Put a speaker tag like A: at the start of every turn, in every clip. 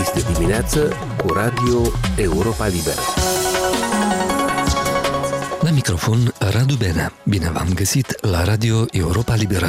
A: Este dimineață cu Radio Europa Liberă.
B: La microfon Radu Benea. Bine v-am găsit la Radio Europa Liberă.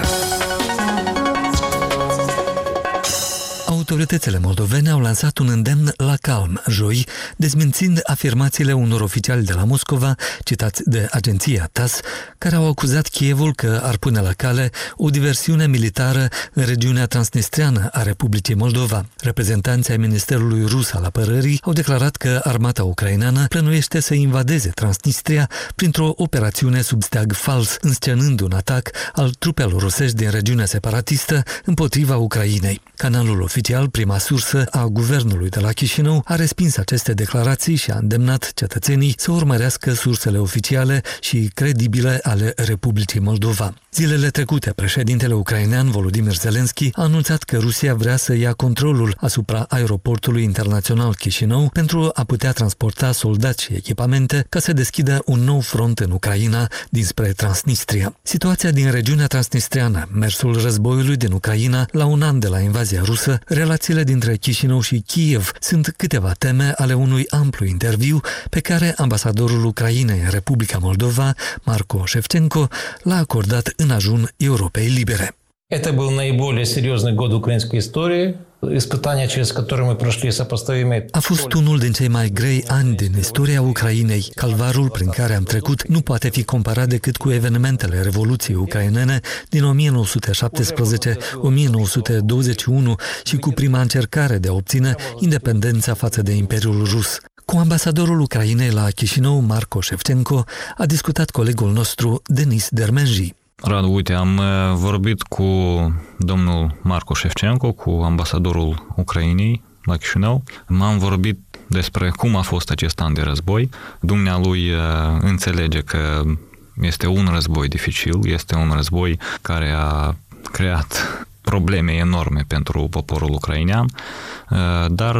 B: Autoritățile moldovene au lansat un îndemn la calm joi, dezmințind afirmațiile unor oficiali de la Moscova, citați de agenția TAS, care au acuzat Kievul că ar pune la cale o diversiune militară în regiunea transnistriană a Republicii Moldova. Reprezentanții ai Ministerului Rus al Apărării au declarat că armata ucraineană plănuiește să invadeze Transnistria printr-o operațiune sub steag fals, înscenând un atac al trupelor rusești din regiunea separatistă împotriva Ucrainei. Canalul oficial oficial, prima sursă a guvernului de la Chișinău, a respins aceste declarații și a îndemnat cetățenii să urmărească sursele oficiale și credibile ale Republicii Moldova. Zilele trecute, președintele ucrainean Volodymyr Zelensky a anunțat că Rusia vrea să ia controlul asupra aeroportului internațional Chișinău pentru a putea transporta soldați și echipamente ca să deschidă un nou front în Ucraina dinspre Transnistria. Situația din regiunea transnistriană, mersul războiului din Ucraina la un an de la invazia rusă, relațiile dintre Chișinău și Kiev sunt câteva teme ale unui amplu interviu pe care ambasadorul Ucrainei în Republica Moldova, Marco Shevchenko, l-a acordat în ajun Europei Libere.
C: Это был наиболее серьезный год украинской истории. Испытания, через которые мы прошли, сопоставимы...
B: A fost unul din cei mai grei ani din istoria Ucrainei. Calvarul prin care am trecut nu poate fi comparat decât cu evenimentele Revoluției ucrainene din 1917, 1921 și cu prima încercare de a obține independența față de Imperiul Rus. Cu ambasadorul Ucrainei la Chișinău, Marco Shevchenko, a discutat colegul nostru Denis Dermenji.
D: Radu, uite, am uh, vorbit cu domnul Marco Șefcenco, cu ambasadorul Ucrainei la Chișinău. M-am vorbit despre cum a fost acest an de război. Dumnealui uh, înțelege că este un război dificil, este un război care a creat probleme enorme pentru poporul ucrainean, uh, dar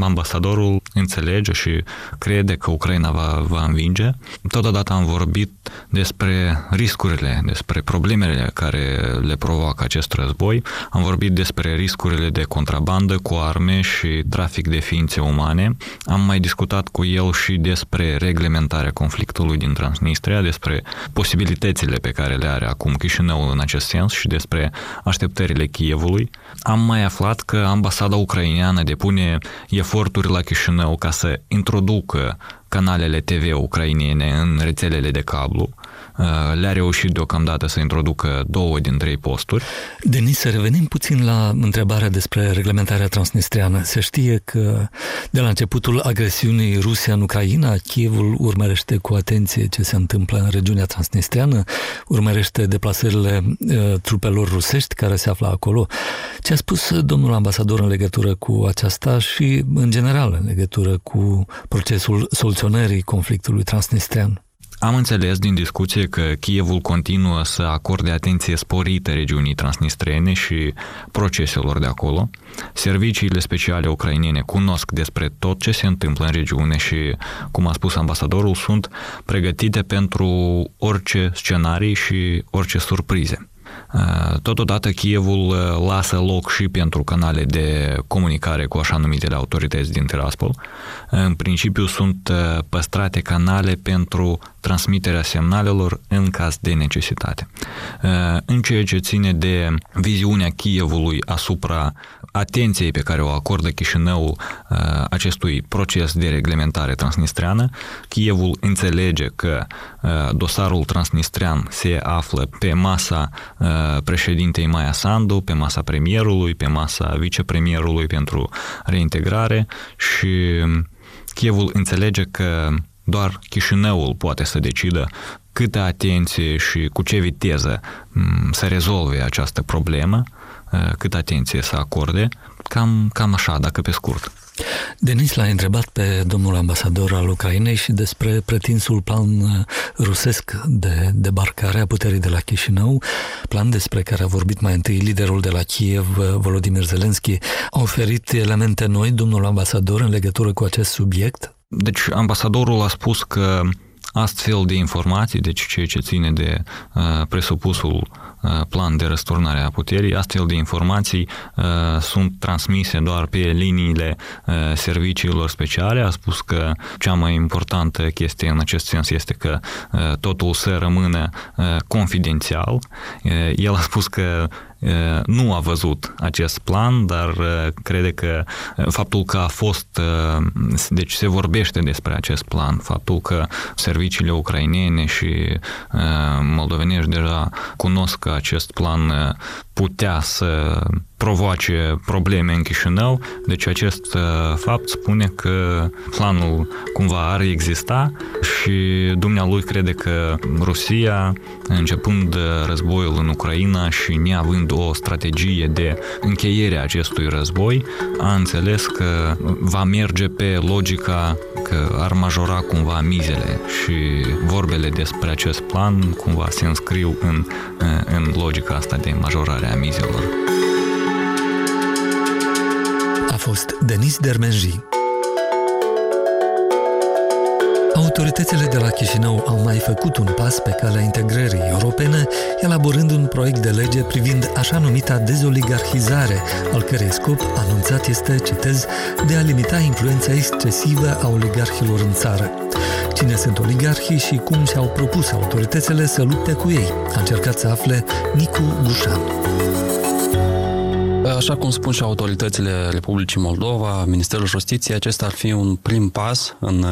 D: ambasadorul înțelege și crede că Ucraina va, va învinge. Totodată am vorbit despre riscurile, despre problemele care le provoacă acest război. Am vorbit despre riscurile de contrabandă cu arme și trafic de ființe umane. Am mai discutat cu el și despre reglementarea conflictului din Transnistria, despre posibilitățile pe care le are acum Chișinăul în acest sens și despre așteptările Kievului. Am mai aflat că ambasada ucraineană depune eforturi la Chișinău ca să introducă canalele TV ucrainene în rețelele de cablu. Uh, le-a reușit deocamdată să introducă două din trei posturi.
B: Denis, să revenim puțin la întrebarea despre reglementarea transnistriană. Se știe că de la începutul agresiunii Rusia în Ucraina, Kievul urmărește cu atenție ce se întâmplă în regiunea transnistriană, urmărește deplasările uh, trupelor rusești care se află acolo. Ce a spus domnul ambasador în legătură cu aceasta și, în general, în legătură cu procesul soluționării conflictului transnistrian?
D: Am înțeles din discuție că Kievul continuă să acorde atenție sporită regiunii transnistrene și proceselor de acolo. Serviciile speciale ucrainene cunosc despre tot ce se întâmplă în regiune și, cum a spus ambasadorul, sunt pregătite pentru orice scenarii și orice surprize. Totodată Kievul lasă loc și pentru canale de comunicare cu așa numitele autorități din Tiraspol. În principiu sunt păstrate canale pentru transmiterea semnalelor în caz de necesitate. În ceea ce ține de viziunea Kievului asupra atenției pe care o acordă Chișinăul acestui proces de reglementare transnistreană, Kievul înțelege că dosarul transnistrean se află pe masa președintei Maia Sandu, pe masa premierului, pe masa vicepremierului pentru reintegrare și Chievul înțelege că doar Chișinăul poate să decidă câtă atenție și cu ce viteză să rezolve această problemă, cât atenție să acorde, cam, cam așa, dacă pe scurt.
B: Denis l-a întrebat pe domnul ambasador al Ucrainei și despre pretinsul plan uh, rusesc de debarcare a puterii de la Chișinău, plan despre care a vorbit mai întâi liderul de la Kiev, uh, Volodymyr Zelensky. A oferit elemente noi domnul ambasador în legătură cu acest subiect?
D: Deci ambasadorul a spus că astfel de informații, deci ceea ce ține de uh, presupusul plan de răsturnare a puterii. Astfel de informații sunt transmise doar pe liniile serviciilor speciale. A spus că cea mai importantă chestie în acest sens este că totul să rămână confidențial. El a spus că nu a văzut acest plan, dar crede că faptul că a fost, deci se vorbește despre acest plan, faptul că serviciile ucrainene și moldovenești deja cunosc că acest plan putea să provoace probleme în Chișinău, deci acest fapt spune că planul cumva ar exista și dumnealui crede că Rusia, începând războiul în Ucraina și neavând o strategie de încheiere a acestui război, a înțeles că va merge pe logica că ar majora cumva mizele și vorbele despre acest plan cumva se înscriu în, în logica asta de majorare a mizelor.
B: A fost Denis Dermenji. Autoritățile de la Chișinău au mai făcut un pas pe calea integrării europene, elaborând un proiect de lege privind așa numita dezoligarhizare, al cărei scop anunțat este, citez, de a limita influența excesivă a oligarhilor în țară. Cine sunt oligarhii și cum și-au propus autoritățile să lupte cu ei, a încercat să afle Nicu Gușan.
E: Așa cum spun și autoritățile Republicii Moldova, Ministerul Justiției, acesta ar fi un prim pas în,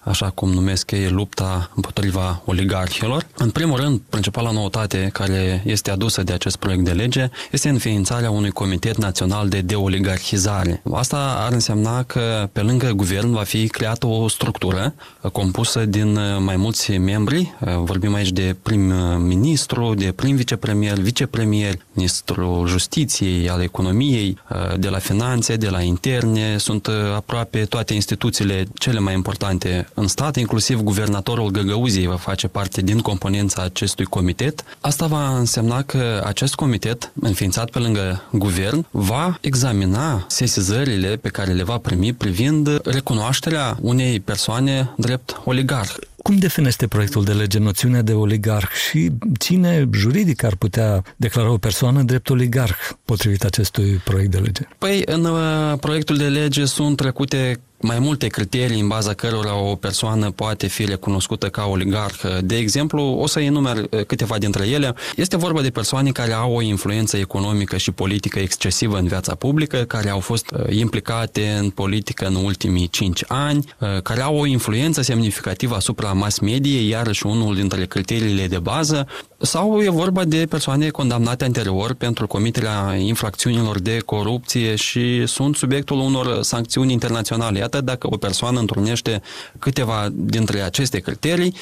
E: așa cum numesc ei, lupta împotriva oligarhilor. În primul rând, principala noutate care este adusă de acest proiect de lege este înființarea unui Comitet Național de Deoligarhizare. Asta ar însemna că pe lângă guvern va fi creată o structură compusă din mai mulți membri. Vorbim aici de prim-ministru, de prim-vicepremier, vicepremier, ministrul justiției, al economiei, economiei, uh, de la finanțe, de la interne, sunt uh, aproape toate instituțiile cele mai importante în stat, inclusiv guvernatorul Găgăuziei va face parte din componența acestui comitet. Asta va însemna că acest comitet, înființat pe lângă guvern, va examina sesizările pe care le va primi privind recunoașterea unei persoane drept oligarh.
B: Cum definește proiectul de lege noțiunea de oligarh și cine juridic ar putea declara o persoană drept oligarh potrivit acestui proiect de lege?
E: Păi, în uh, proiectul de lege sunt trecute mai multe criterii în baza cărora o persoană poate fi recunoscută ca oligarh. De exemplu, o să enumer uh, câteva dintre ele. Este vorba de persoane care au o influență economică și politică excesivă în viața publică, care au fost uh, implicate în politică în ultimii cinci ani, uh, care au o influență semnificativă asupra mass mediei, iarăși unul dintre criteriile de bază, sau e vorba de persoane condamnate anterior pentru comiterea infracțiunilor de corupție și sunt subiectul unor sancțiuni internaționale. Iată, dacă o persoană întrunește câteva dintre aceste criterii,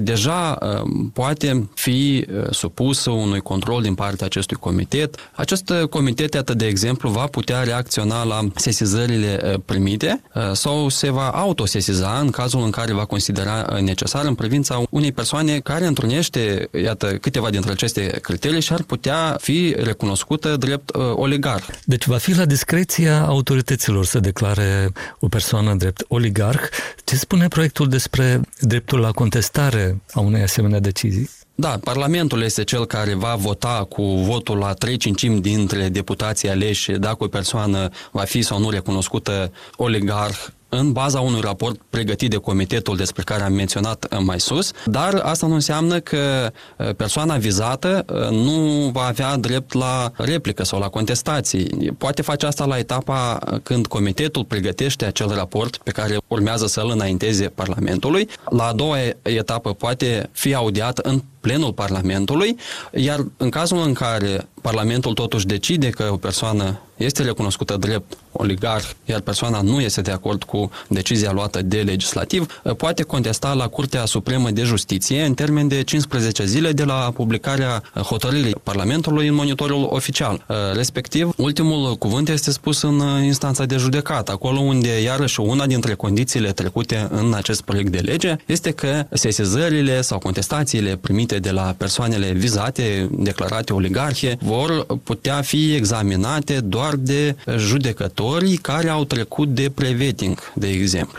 E: deja uh, poate fi uh, supusă unui control din partea acestui comitet. Acest comitet, iată, de exemplu, va putea reacționa la sesizările uh, primite sau se va autosesiza în cazul în care va considera necesar în privința unei persoane care întrunește, iată, câteva dintre aceste criterii și ar putea fi recunoscută drept uh, oligarh.
B: Deci va fi la discreția autorităților să declare o persoană drept oligarh. Ce spune proiectul despre dreptul la contestare a unei asemenea decizii?
E: Da, Parlamentul este cel care va vota cu votul la 3 cincimi dintre deputații aleși dacă o persoană va fi sau nu recunoscută oligarh în baza unui raport pregătit de comitetul despre care am menționat uh, mai sus, dar asta nu înseamnă că uh, persoana vizată uh, nu va avea drept la replică sau la contestații. Poate face asta la etapa când comitetul pregătește acel raport pe care urmează să-l înainteze Parlamentului. La a doua etapă poate fi audiat în plenul Parlamentului, iar în cazul în care Parlamentul totuși decide că o persoană este recunoscută drept oligarh, iar persoana nu este de acord cu decizia luată de legislativ, poate contesta la Curtea Supremă de Justiție în termen de 15 zile de la publicarea hotărârii Parlamentului în monitorul oficial. Respectiv, ultimul cuvânt este spus în instanța de judecată, acolo unde, iarăși, una dintre condițiile trecute în acest proiect de lege este că sesizările sau contestațiile primite de la persoanele vizate, declarate oligarhie, vor putea fi examinate doar de judecătorii care au trecut de preveting, de exemplu.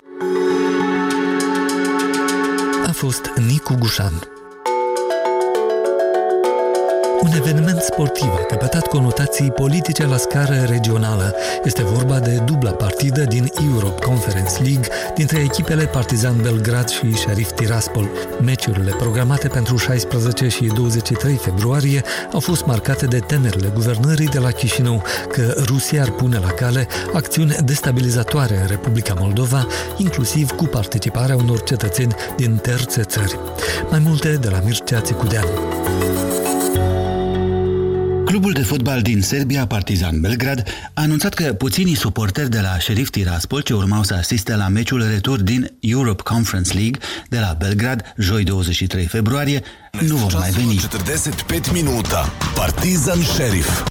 B: A fost Nicu Gușan. Un eveniment sportiv a căpătat conotații politice la scară regională. Este vorba de dubla partidă din Europe Conference League dintre echipele Partizan Belgrad și Sheriff Tiraspol. Meciurile programate pentru 16 și 23 februarie au fost marcate de temerile guvernării de la Chișinău că Rusia ar pune la cale acțiuni destabilizatoare în Republica Moldova, inclusiv cu participarea unor cetățeni din terțe țări. Mai multe de la Mircea Țicudean.
F: Clubul de fotbal din Serbia, Partizan Belgrad, a anunțat că puținii suporteri de la Sheriff Tiraspol ce urmau să asiste la meciul retur din Europe Conference League de la Belgrad, joi 23 februarie, nu vor mai veni.
G: 45 minuta. Partizan Sheriff.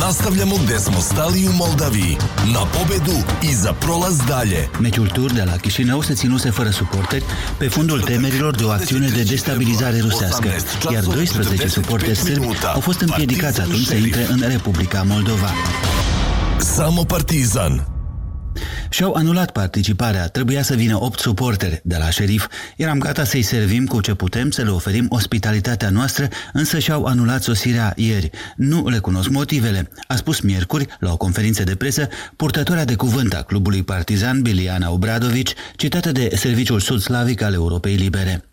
G: Nastavljamo gde smo stali u Moldaviji, na pobedu i za prolaz dalje.
F: Meciul tur de la Chișinău se ținuse fără suporteri pe fundul temerilor de o acțiune de destabilizare rusească, iar 12 suporteri sârbi au fost împiedicați atunci să intre în Republica Moldova.
G: Samo Partizan.
F: Și-au anulat participarea, trebuia să vină 8 suporteri de la șerif. Eram gata să-i servim cu ce putem, să le oferim ospitalitatea noastră, însă și-au anulat sosirea ieri. Nu le cunosc motivele, a spus miercuri, la o conferință de presă, purtătoarea de cuvânt a clubului partizan Biliana Obradovici, citată de Serviciul Sud-Slavic al Europei Libere.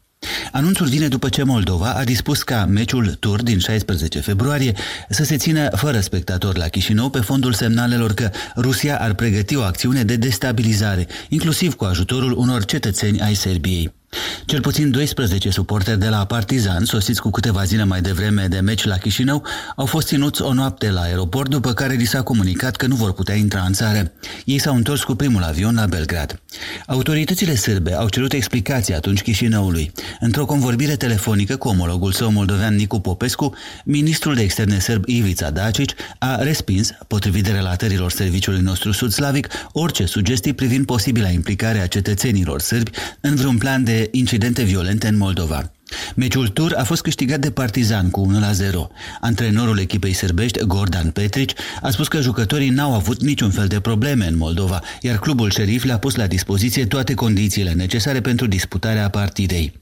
F: Anunțul vine după ce Moldova a dispus ca meciul tur din 16 februarie să se țină fără spectatori la Chișinău pe fondul semnalelor că Rusia ar pregăti o acțiune de destabilizare, inclusiv cu ajutorul unor cetățeni ai Serbiei. Cel puțin 12 suporteri de la Partizan, sosiți cu câteva zile mai devreme de meci la Chișinău, au fost ținuți o noapte la aeroport, după care li s-a comunicat că nu vor putea intra în țară. Ei s-au întors cu primul avion la Belgrad. Autoritățile sârbe au cerut explicații atunci Chișinăului. Într-o convorbire telefonică cu omologul său moldovean Nicu Popescu, ministrul de externe sârb Ivica Dacic a respins, potrivit de relatărilor serviciului nostru sud-slavic, orice sugestii privind posibila implicare a cetățenilor sârbi în vreun plan de incidente violente în Moldova. Meciul tur a fost câștigat de Partizan cu 1 la 0. Antrenorul echipei sârbești, Gordon Petric, a spus că jucătorii n-au avut niciun fel de probleme în Moldova, iar clubul șerif le-a pus la dispoziție toate condițiile necesare pentru disputarea partidei.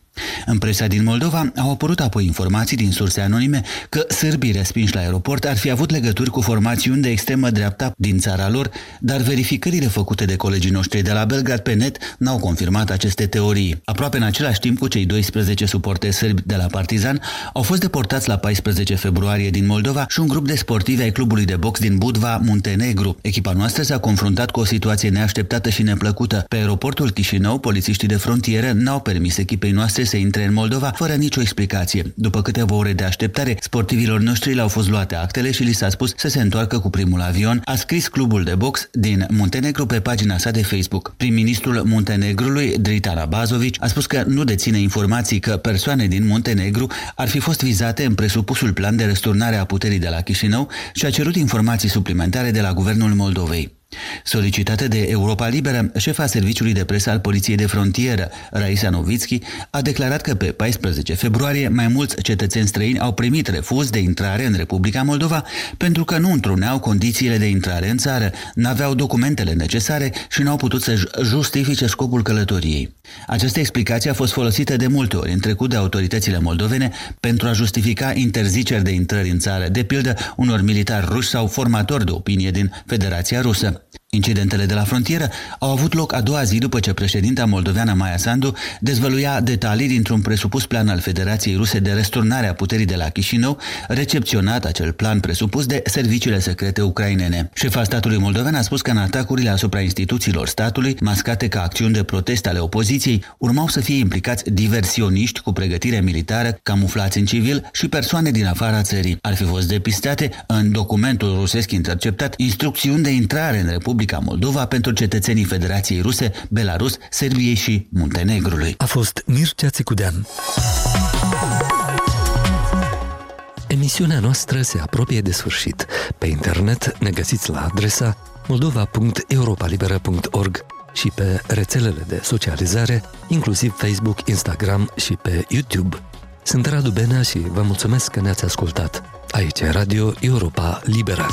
F: În presa din Moldova au apărut apoi informații din surse anonime că sârbii respinși la aeroport ar fi avut legături cu formațiuni de extremă dreapta din țara lor, dar verificările făcute de colegii noștri de la Belgrad pe net n-au confirmat aceste teorii. Aproape în același timp cu cei 12 suporteri sârbi de la Partizan au fost deportați la 14 februarie din Moldova și un grup de sportivi ai clubului de box din Budva, Muntenegru. Echipa noastră s-a confruntat cu o situație neașteptată și neplăcută. Pe aeroportul Chișinău, polițiștii de frontieră n-au permis echipei noastre să intre în Moldova fără nicio explicație. După câteva ore de așteptare, sportivilor noștri le-au fost luate actele și li s-a spus să se întoarcă cu primul avion, a scris clubul de box din Muntenegru pe pagina sa de Facebook. Prim-ministrul Muntenegrului, Dritan Abazovic, a spus că nu deține informații că persoane din Muntenegru ar fi fost vizate în presupusul plan de răsturnare a puterii de la Chișinău și a cerut informații suplimentare de la guvernul Moldovei. Solicitată de Europa Liberă, șefa serviciului de presă al Poliției de Frontieră, Raisa Novitski, a declarat că pe 14 februarie mai mulți cetățeni străini au primit refuz de intrare în Republica Moldova pentru că nu întruneau condițiile de intrare în țară, n-aveau documentele necesare și n-au putut să justifice scopul călătoriei. Această explicație a fost folosită de multe ori în trecut de autoritățile moldovene pentru a justifica interziceri de intrări în țară, de pildă unor militari ruși sau formatori de opinie din Federația Rusă. Incidentele de la frontieră au avut loc a doua zi după ce președinta moldoveană Maia Sandu dezvăluia detalii dintr-un presupus plan al Federației Ruse de resturnare a puterii de la Chișinău, recepționat acel plan presupus de serviciile secrete ucrainene. Șefa statului moldovean a spus că în atacurile asupra instituțiilor statului, mascate ca acțiuni de protest ale opoziției, urmau să fie implicați diversioniști cu pregătire militară, camuflați în civil și persoane din afara țării. Ar fi fost depistate în documentul rusesc interceptat instrucțiuni de intrare în Republica Republica Moldova pentru cetățenii Federației Ruse, Belarus, Serbiei și Muntenegrului.
B: A fost Mircea Țicudean. Emisiunea noastră se apropie de sfârșit. Pe internet ne găsiți la adresa moldova.europalibera.org și pe rețelele de socializare, inclusiv Facebook, Instagram și pe YouTube. Sunt Radu Benea și vă mulțumesc că ne-ați ascultat. Aici e Radio Europa Liberă.